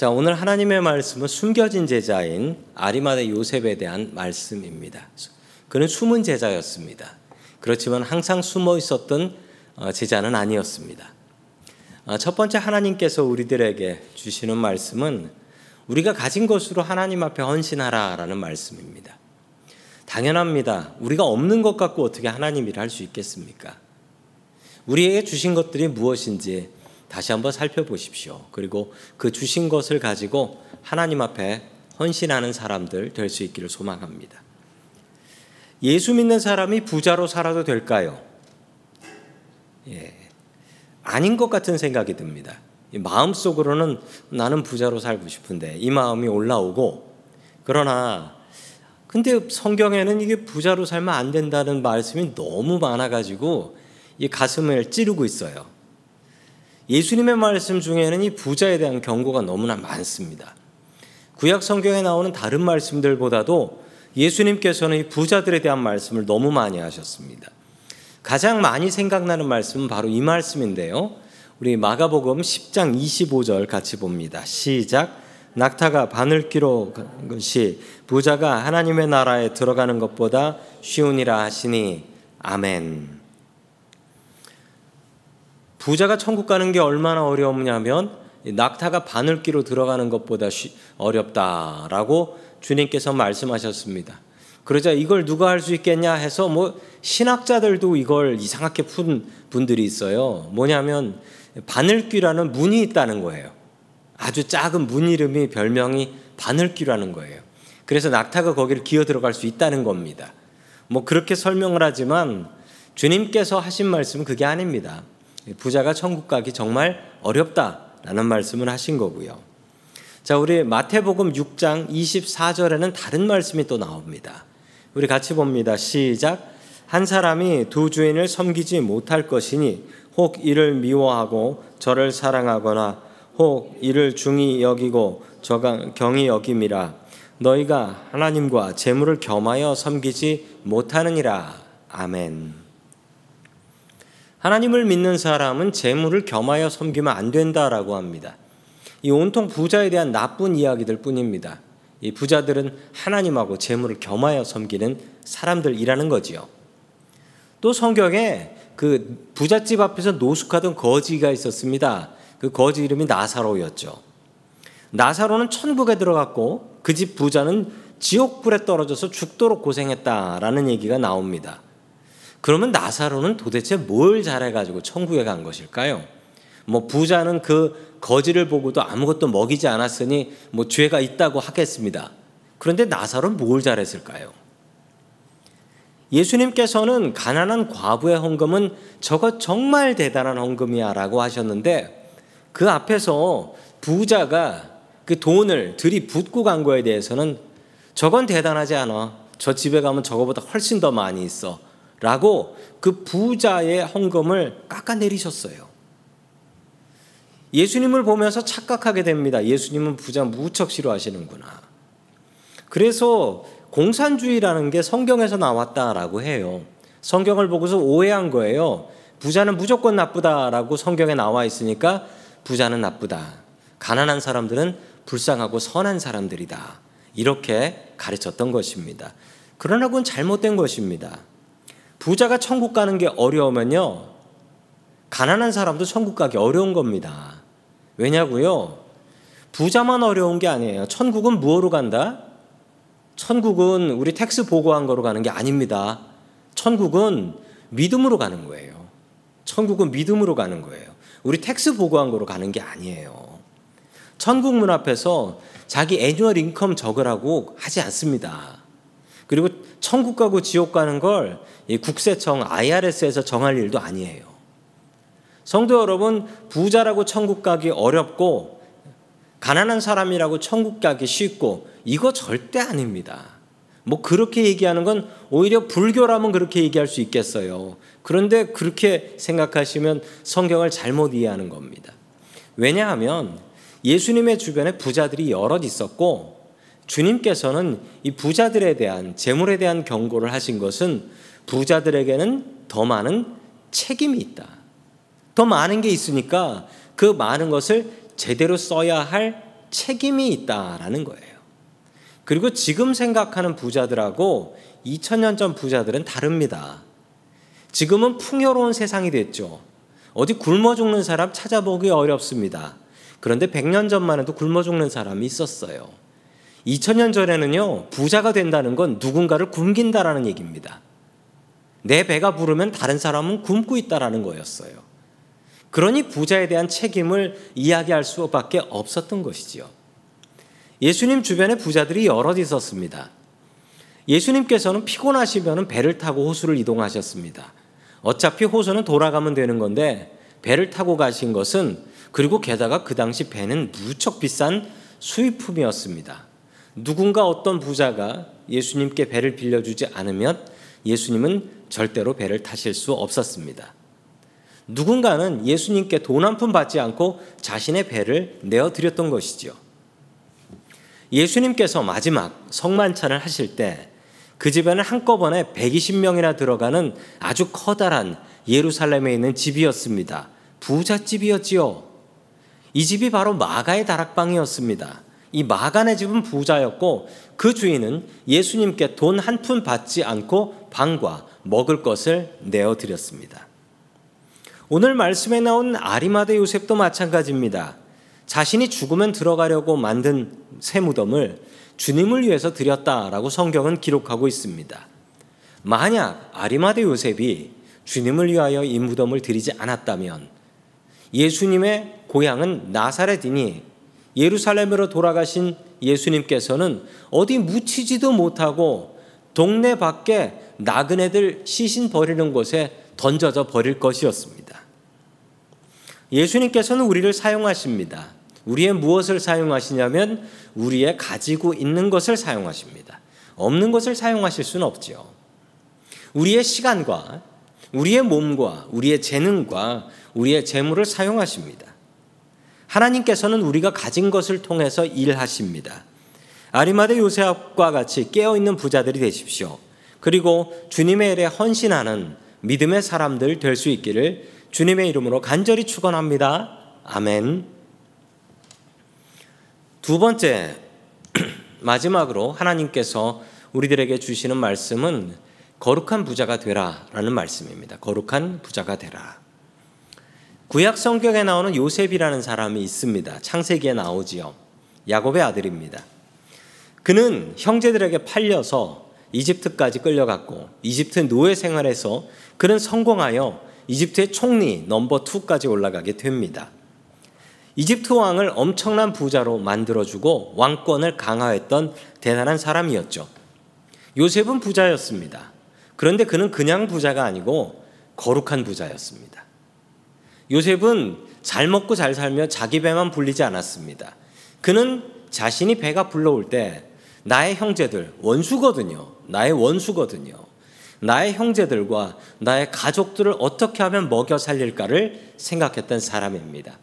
자, 오늘 하나님의 말씀은 숨겨진 제자인 아리마대 요셉에 대한 말씀입니다. 그는 숨은 제자였습니다. 그렇지만 항상 숨어 있었던 어, 제자는 아니었습니다. 어, 첫 번째 하나님께서 우리들에게 주시는 말씀은 우리가 가진 것으로 하나님 앞에 헌신하라라는 말씀입니다. 당연합니다. 우리가 없는 것 갖고 어떻게 하나님 일을 할 수 있겠습니까? 우리에게 주신 것들이 무엇인지 다시 한번 살펴보십시오. 그리고 그 주신 것을 가지고 하나님 앞에 헌신하는 사람들 될 수 있기를 소망합니다. 예수 믿는 사람이 부자로 살아도 될까요? 예. 아닌 것 같은 생각이 듭니다. 마음속으로는 나는 부자로 살고 싶은데 이 마음이 올라오고 그러나 근데 성경에는 이게 부자로 살면 안 된다는 말씀이 너무 많아 가지고 이 가슴을 찌르고 있어요. 예수님의 말씀 중에는 이 부자에 대한 경고가 너무나 많습니다. 구약 성경에 나오는 다른 말씀들보다도 예수님께서는 이 부자들에 대한 말씀을 너무 많이 하셨습니다. 가장 많이 생각나는 말씀은 바로 이 말씀인데요. 우리 마가복음 10장 25절 같이 봅니다. 시작. 낙타가 바늘기로 것이 부자가 하나님의 나라에 들어가는 것보다 쉬우니라 하시니 아멘. 부자가 천국 가는 게 얼마나 어려우냐면 낙타가 바늘기로 들어가는 것보다 어렵다라고 주님께서 말씀하셨습니다. 그러자 이걸 누가 할 수 있겠냐 해서 뭐 신학자들도 이걸 이상하게 푼 분들이 있어요. 뭐냐면 바늘귀라는 문이 있다는 거예요. 아주 작은 문 이름이 별명이 바늘귀라는 거예요. 그래서 낙타가 거기를 기어 들어갈 수 있다는 겁니다. 뭐 그렇게 설명을 하지만 주님께서 하신 말씀은 그게 아닙니다. 부자가 천국 가기 정말 어렵다라는 말씀을 하신 거고요. 자, 우리 마태복음 6장 24절에는 다른 말씀이 또 나옵니다. 우리 같이 봅니다. 시작. 한 사람이 두 주인을 섬기지 못할 것이니 혹 이를 미워하고 저를 사랑하거나 혹 이를 중히 여기고 저가 경히 여김이라 너희가 하나님과 재물을 겸하여 섬기지 못하느니라 아멘. 하나님을 믿는 사람은 재물을 겸하여 섬기면 안 된다라고 합니다. 이 온통 부자에 대한 나쁜 이야기들 뿐입니다. 이 부자들은 하나님하고 재물을 겸하여 섬기는 사람들이라는 거지요. 또 성경에 그 부잣집 앞에서 노숙하던 거지가 있었습니다. 그 거지 이름이 나사로였죠. 나사로는 천국에 들어갔고 그 집 부자는 지옥불에 떨어져서 죽도록 고생했다라는 얘기가 나옵니다. 그러면 나사로는 도대체 뭘 잘해가지고 천국에 간 것일까요? 뭐 부자는 그 거지를 보고도 아무것도 먹이지 않았으니 뭐 죄가 있다고 하겠습니다. 그런데 나사로는 뭘 잘했을까요? 예수님께서는 가난한 과부의 헌금은 저거 정말 대단한 헌금이야라고 하셨는데 그 앞에서 부자가 그 돈을 들이붓고 간 거에 대해서는 저건 대단하지 않아. 저 집에 가면 저거보다 훨씬 더 많이 있어. 라고 그 부자의 헌금을 깎아내리셨어요. 예수님을 보면서 착각하게 됩니다. 예수님은 부자 무척 싫어하시는구나. 그래서 공산주의라는 게 성경에서 나왔다라고 해요. 성경을 보고서 오해한 거예요. 부자는 무조건 나쁘다라고 성경에 나와 있으니까 부자는 나쁘다. 가난한 사람들은 불쌍하고 선한 사람들이다. 이렇게 가르쳤던 것입니다. 그러나 그건 잘못된 것입니다. 부자가 천국 가는 게 어려우면요. 가난한 사람도 천국 가기 어려운 겁니다. 왜냐고요? 부자만 어려운 게 아니에요. 천국은 무엇으로 간다? 천국은 우리 tax 보고한 거로 가는 게 아닙니다. 천국은 믿음으로 가는 거예요. 천국은 믿음으로 가는 거예요. 우리 tax 보고한 거로 가는 게 아니에요. 천국 문 앞에서 자기 annual income 적으라고 하지 않습니다. 그리고 천국 가고 지옥 가는 걸 국세청 IRS에서 정할 일도 아니에요. 성도 여러분, 부자라고 천국 가기 어렵고 가난한 사람이라고 천국 가기 쉽고 이거 절대 아닙니다. 뭐 그렇게 얘기하는 건 오히려 불교라면 그렇게 얘기할 수 있겠어요. 그런데 그렇게 생각하시면 성경을 잘못 이해하는 겁니다. 왜냐하면 예수님의 주변에 부자들이 여럿 있었고 주님께서는 이 부자들에 대한 재물에 대한 경고를 하신 것은 부자들에게는 더 많은 책임이 있다. 더 많은 게 있으니까 그 많은 것을 제대로 써야 할 책임이 있다라는 거예요. 그리고 지금 생각하는 부자들하고 2000년 전 부자들은 다릅니다. 지금은 풍요로운 세상이 됐죠. 어디 굶어 죽는 사람 찾아보기 어렵습니다. 그런데 100년 전만 해도 굶어 죽는 사람이 있었어요. 2000년 전에는요, 부자가 된다는 건 누군가를 굶긴다라는 얘기입니다. 내 배가 부르면 다른 사람은 굶고 있다라는 거였어요. 그러니 부자에 대한 책임을 이야기할 수밖에 없었던 것이지요. 예수님 주변에 부자들이 여럿 있었습니다. 예수님께서는 피곤하시면 배를 타고 호수를 이동하셨습니다. 어차피 호수는 돌아가면 되는 건데 배를 타고 가신 것은 그리고 게다가 그 당시 배는 무척 비싼 수입품이었습니다. 누군가 어떤 부자가 예수님께 배를 빌려주지 않으면 예수님은 절대로 배를 타실 수 없었습니다. 누군가는 예수님께 돈 한 푼 받지 않고 자신의 배를 내어 드렸던 것이지요. 예수님께서 마지막 성만찬을 하실 때 그 집에는 한꺼번에 120명이나 들어가는 아주 커다란 예루살렘에 있는 집이었습니다. 부잣집이었지요. 이 집이 바로 마가의 다락방이었습니다. 이 마간의 집은 부자였고 그 주인은 예수님께 돈 한 푼 받지 않고 방과 먹을 것을 내어 드렸습니다. 오늘 말씀에 나온 아리마대 요셉도 마찬가지입니다. 자신이 죽으면 들어가려고 만든 새 무덤을 주님을 위해서 드렸다라고 성경은 기록하고 있습니다. 만약 아리마대 요셉이 주님을 위하여 이 무덤을 드리지 않았다면 예수님의 고향은 나사렛이니 예루살렘으로 돌아가신 예수님께서는 어디 묻히지도 못하고 동네 밖에 나그네들 시신 버리는 곳에 던져져 버릴 것이었습니다. 예수님께서는 우리를 사용하십니다. 우리의 무엇을 사용하시냐면 우리의 가지고 있는 것을 사용하십니다. 없는 것을 사용하실 수는 없지요. 우리의 시간과 우리의 몸과 우리의 재능과 우리의 재물을 사용하십니다. 하나님께서는 우리가 가진 것을 통해서 일하십니다. 아리마대 요셉과 같이 깨어있는 부자들이 되십시오. 그리고 주님의 일에 헌신하는 믿음의 사람들 될 수 있기를 주님의 이름으로 간절히 축원합니다. 아멘. 두 번째 마지막으로 하나님께서 우리들에게 주시는 말씀은 거룩한 부자가 되라라는 말씀입니다. 거룩한 부자가 되라. 구약 성경에 나오는 요셉이라는 사람이 있습니다. 창세기에 나오지요. 야곱의 아들입니다. 그는 형제들에게 팔려서 이집트까지 끌려갔고 이집트 노예 생활에서 그는 성공하여 이집트의 총리 넘버 2까지 올라가게 됩니다. 이집트 왕을 엄청난 부자로 만들어주고 왕권을 강화했던 대단한 사람이었죠. 요셉은 부자였습니다. 그런데 그는 그냥 부자가 아니고 거룩한 부자였습니다. 요셉은 잘 먹고 잘 살며 자기 배만 불리지 않았습니다. 그는 자신이 배가 불러올 때 나의 형제들 원수거든요. 나의 원수거든요. 나의 형제들과 나의 가족들을 어떻게 하면 먹여 살릴까를 생각했던 사람입니다.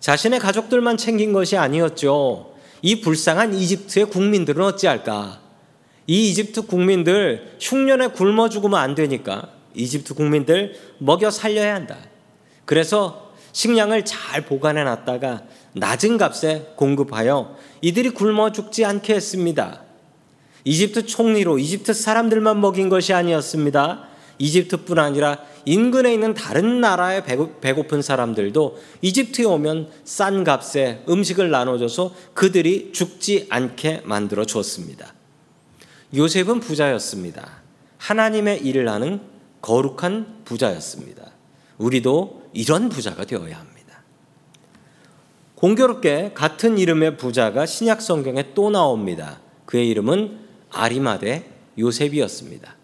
자신의 가족들만 챙긴 것이 아니었죠. 이 불쌍한 이집트의 국민들은 어찌할까? 이 이집트 국민들 흉년에 굶어 죽으면 안 되니까 이집트 국민들 먹여 살려야 한다. 그래서 식량을 잘 보관해 놨다가 낮은 값에 공급하여 이들이 굶어 죽지 않게 했습니다. 이집트 총리로 이집트 사람들만 먹인 것이 아니었습니다. 이집트뿐 아니라 인근에 있는 다른 나라의 배고픈 사람들도 이집트에 오면 싼 값에 음식을 나눠줘서 그들이 죽지 않게 만들어 줬습니다. 요셉은 부자였습니다. 하나님의 일을 하는 거룩한 부자였습니다. 우리도 이런 부자가 되어야 합니다. 공교롭게 같은 이름의 부자가 신약 성경에 또 나옵니다. 그의 이름은 아리마대 요셉이었습니다.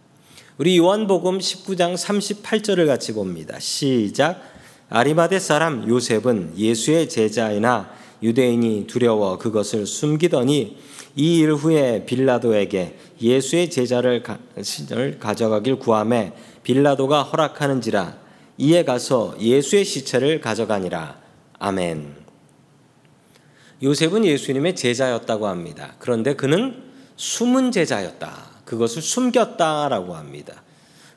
우리 요한복음 19장 38절을 같이 봅니다. 시작. 아리마대 사람 요셉은 예수의 제자이나 유대인이 두려워 그것을 숨기더니 이 일 후에 빌라도에게 예수의 제자를 가져가길 구함에 빌라도가 허락하는지라 이에 가서 예수의 시체를 가져가니라. 아멘. 요셉은 예수님의 제자였다고 합니다. 그런데 그는 숨은 제자였다. 그것을 숨겼다라고 합니다.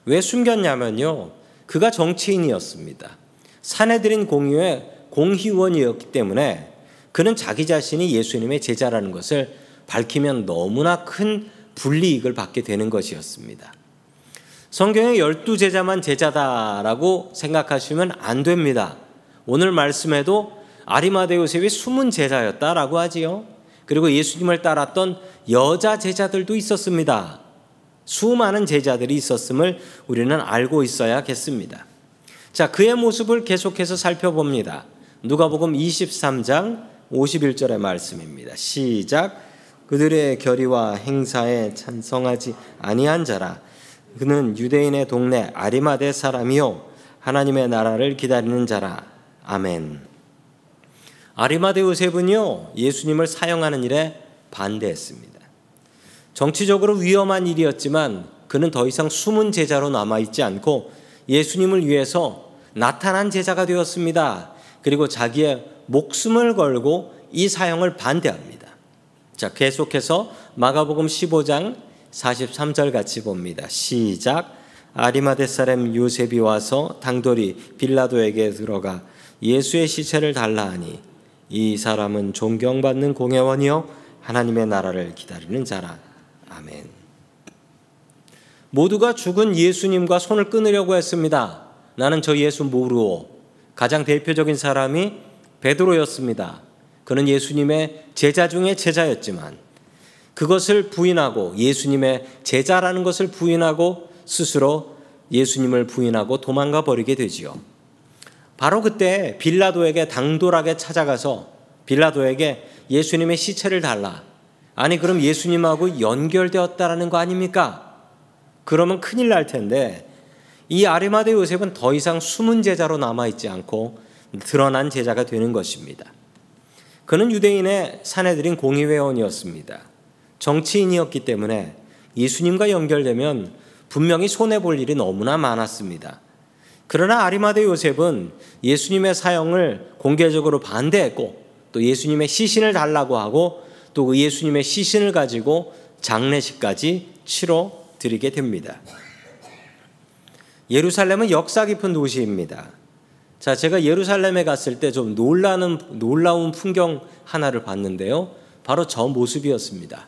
왜 숨겼냐면요. 그가 정치인이었습니다. 사내들인 공유의 공희원이었기 때문에 그는 자기 자신이 예수님의 제자라는 것을 밝히면 너무나 큰 불리익을 받게 되는 것이었습니다. 성경의 열두 제자만 제자다라고 생각하시면 안 됩니다. 오늘 말씀에도 아리마대 요셉이 숨은 제자였다라고 하지요. 그리고 예수님을 따랐던 여자 제자들도 있었습니다. 수많은 제자들이 있었음을 우리는 알고 있어야겠습니다. 자, 그의 모습을 계속해서 살펴봅니다. 누가복음 23장 51절의 말씀입니다. 시작. 그들의 결의와 행사에 찬성하지 아니한 자라. 그는 유대인의 동네 아리마대 사람이요 하나님의 나라를 기다리는 자라. 아멘. 아리마대 요셉은요 예수님을 사용하는 일에 반대했습니다. 정치적으로 위험한 일이었지만 그는 더 이상 숨은 제자로 남아 있지 않고 예수님을 위해서 나타난 제자가 되었습니다. 그리고 자기의 목숨을 걸고 이 사형을 반대합니다. 자, 계속해서 마가복음 15장 43절 같이 봅니다. 시작. 아리마대 사람 요셉이 와서 당돌이 빌라도에게 들어가 예수의 시체를 달라 하니 이 사람은 존경받는 공회원이요 하나님의 나라를 기다리는 자라. 아멘. 모두가 죽은 예수님과 손을 끊으려고 했습니다. 나는 저 예수 모르오. 가장 대표적인 사람이 베드로였습니다. 그는 예수님의 제자 중에 제자였지만 그것을 부인하고 예수님의 제자라는 것을 부인하고 스스로 예수님을 부인하고 도망가 버리게 되지요. 바로 그때 빌라도에게 당돌하게 찾아가서 빌라도에게 예수님의 시체를 달라. 아니 그럼 예수님하고 연결되었다라는 거 아닙니까? 그러면 큰일 날 텐데 이 아리마대 요셉은 더 이상 숨은 제자로 남아 있지 않고 드러난 제자가 되는 것입니다. 그는 유대인의 사내들인 공의회원이었습니다. 정치인이었기 때문에 예수님과 연결되면 분명히 손해볼 일이 너무나 많았습니다. 그러나 아리마대 요셉은 예수님의 사형을 공개적으로 반대했고 또 예수님의 시신을 달라고 하고 또그 예수님의 시신을 가지고 장례식까지 치러 드리게 됩니다. 예루살렘은 역사 깊은 도시입니다. 자, 제가 예루살렘에 갔을 때 좀 놀라는 놀라운 풍경 하나를 봤는데요. 바로 저 모습이었습니다.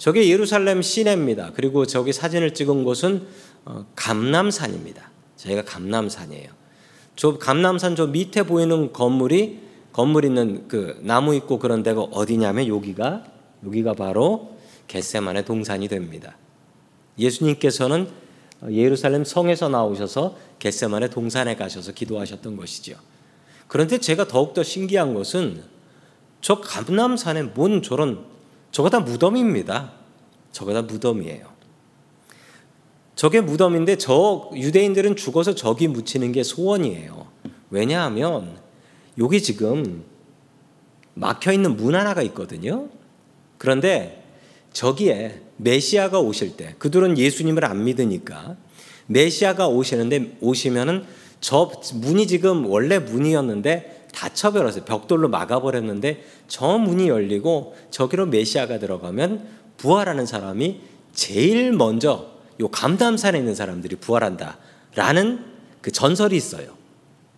저게 예루살렘 시내입니다. 그리고 저기 사진을 찍은 곳은 어, 감남산입니다. 저희가 감남산이에요. 저 감남산 저 밑에 보이는 건물이 건물 있는 그 나무 있고 그런 데가 어디냐면 여기가 여기가 바로 겟세만의 동산이 됩니다. 예수님께서는 예루살렘 성에서 나오셔서 겟세만의 동산에 가셔서 기도하셨던 것이죠. 그런데 제가 더욱더 신기한 것은 저 감남산에 뭔 저런 저거 다 무덤입니다. 저거 다 무덤이에요. 저게 무덤인데 저 유대인들은 죽어서 저기 묻히는 게 소원이에요. 왜냐하면 여기 지금 막혀 있는 문 하나가 있거든요. 그런데 저기에 메시아가 오실 때 그들은 예수님을 안 믿으니까 메시아가 오시는데 오시면은 저 문이 지금 원래 문이었는데 닫혀버려서 벽돌로 막아버렸는데 저 문이 열리고 저기로 메시아가 들어가면 부활하는 사람이 제일 먼저 요 감담산에 있는 사람들이 부활한다라는 그 전설이 있어요.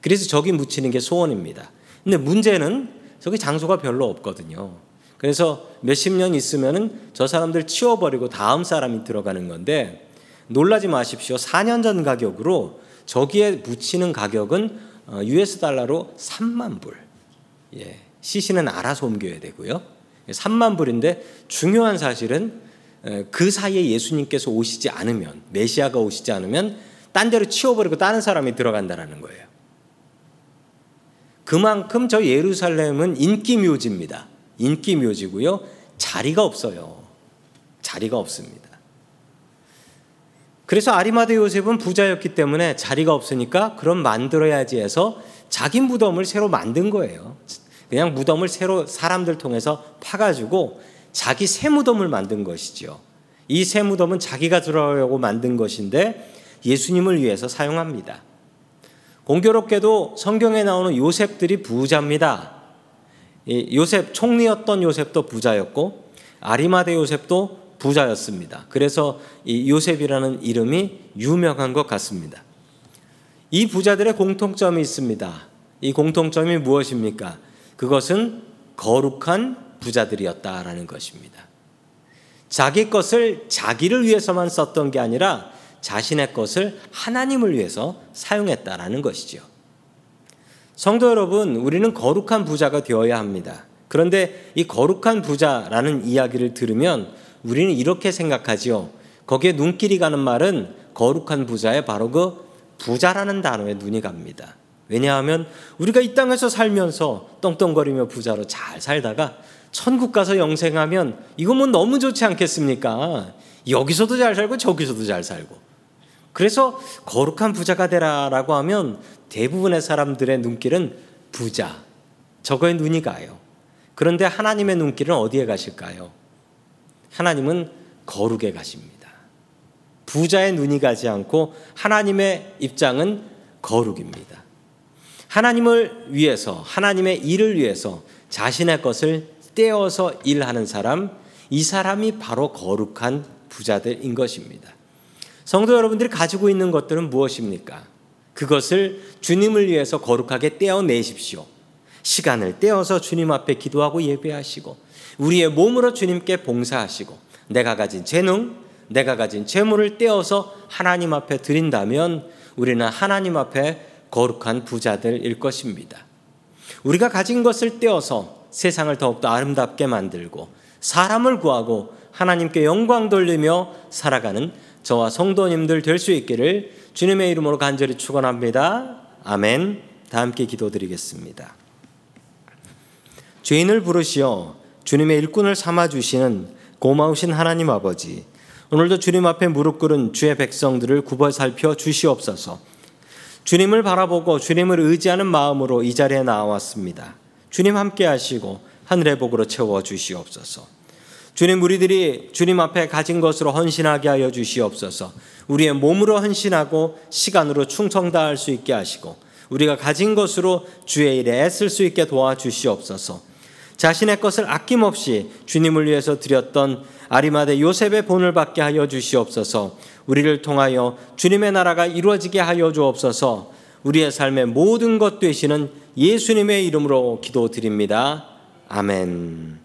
그래서 저기 묻히는 게 소원입니다. 근데 문제는 저기 장소가 별로 없거든요. 그래서 몇십 년 있으면은 저 사람들 치워버리고 다음 사람이 들어가는 건데 놀라지 마십시오. 4년 전 가격으로 저기에 붙이는 가격은 US 어, 달러로 3만 불. 예. 시신은 알아서 옮겨야 되고요. 3만 불인데 중요한 사실은 그 사이에 예수님께서 오시지 않으면 메시아가 오시지 않으면 딴 데로 치워버리고 다른 사람이 들어간다라는 거예요. 그만큼 저 예루살렘은 인기 묘지입니다. 인기 묘지고요. 자리가 없어요. 자리가 없습니다. 그래서 아리마대 요셉은 부자였기 때문에 자리가 없으니까 그럼 만들어야지 해서 자기 무덤을 새로 만든 거예요. 그냥 무덤을 새로 사람들 통해서 파가지고 자기 새 무덤을 만든 것이죠. 이새 무덤은 자기가 들어가려고 만든 것인데 예수님을 위해서 사용합니다. 공교롭게도 성경에 나오는 요셉들이 부자입니다. 요셉 총리였던 요셉도 부자였고 아리마대 요셉도 부자였습니다. 그래서 이 요셉이라는 이름이 유명한 것 같습니다. 이 부자들의 공통점이 있습니다. 이 공통점이 무엇입니까? 그것은 거룩한 부자들이었다라는 것입니다. 자기 것을 자기를 위해서만 썼던 게 아니라 자신의 것을 하나님을 위해서 사용했다라는 것이죠. 성도 여러분, 우리는 거룩한 부자가 되어야 합니다. 그런데 이 거룩한 부자라는 이야기를 들으면 우리는 이렇게 생각하지요. 거기에 눈길이 가는 말은 거룩한 부자에 바로 그 부자라는 단어에 눈이 갑니다. 왜냐하면 우리가 이 땅에서 살면서 떵떵거리며 부자로 잘 살다가 천국 가서 영생하면 이거 뭐 너무 좋지 않겠습니까? 여기서도 잘 살고 저기서도 잘 살고. 그래서 거룩한 부자가 되라라고 하면 대부분의 사람들의 눈길은 부자. 저거에 눈이 가요. 그런데 하나님의 눈길은 어디에 가실까요? 하나님은 거룩에 가십니다. 부자의 눈이 가지 않고 하나님의 입장은 거룩입니다. 하나님을 위해서, 하나님의 일을 위해서 자신의 것을 떼어서 일하는 사람, 이 사람이 바로 거룩한 부자들인 것입니다. 성도 여러분들이 가지고 있는 것들은 무엇입니까? 그것을 주님을 위해서 거룩하게 떼어내십시오. 시간을 떼어서 주님 앞에 기도하고 예배하시고 우리의 몸으로 주님께 봉사하시고 내가 가진 재능, 내가 가진 재물을 떼어서 하나님 앞에 드린다면 우리는 하나님 앞에 거룩한 부자들일 것입니다. 우리가 가진 것을 떼어서 세상을 더욱더 아름답게 만들고 사람을 구하고 하나님께 영광 돌리며 살아가는 저와 성도님들 될 수 있기를 주님의 이름으로 간절히 축원합니다. 아멘. 다 함께 기도드리겠습니다. 죄인을 부르시어 주님의 일꾼을 삼아 주시는 고마우신 하나님 아버지. 오늘도 주님 앞에 무릎 꿇은 주의 백성들을 굽어 살펴 주시옵소서. 주님을 바라보고 주님을 의지하는 마음으로 이 자리에 나왔습니다. 주님 함께 하시고 하늘의 복으로 채워 주시옵소서. 주님 우리들이 주님 앞에 가진 것으로 헌신하게 하여 주시옵소서. 우리의 몸으로 헌신하고 시간으로 충성 다할 수 있게 하시고 우리가 가진 것으로 주의 일에 애쓸 수 있게 도와 주시옵소서. 자신의 것을 아낌없이 주님을 위해서 드렸던 아리마대 요셉의 본을 받게 하여 주시옵소서. 우리를 통하여 주님의 나라가 이루어지게 하여 주옵소서. 우리의 삶의 모든 것 되시는 예수님의 이름으로 기도드립니다. 아멘.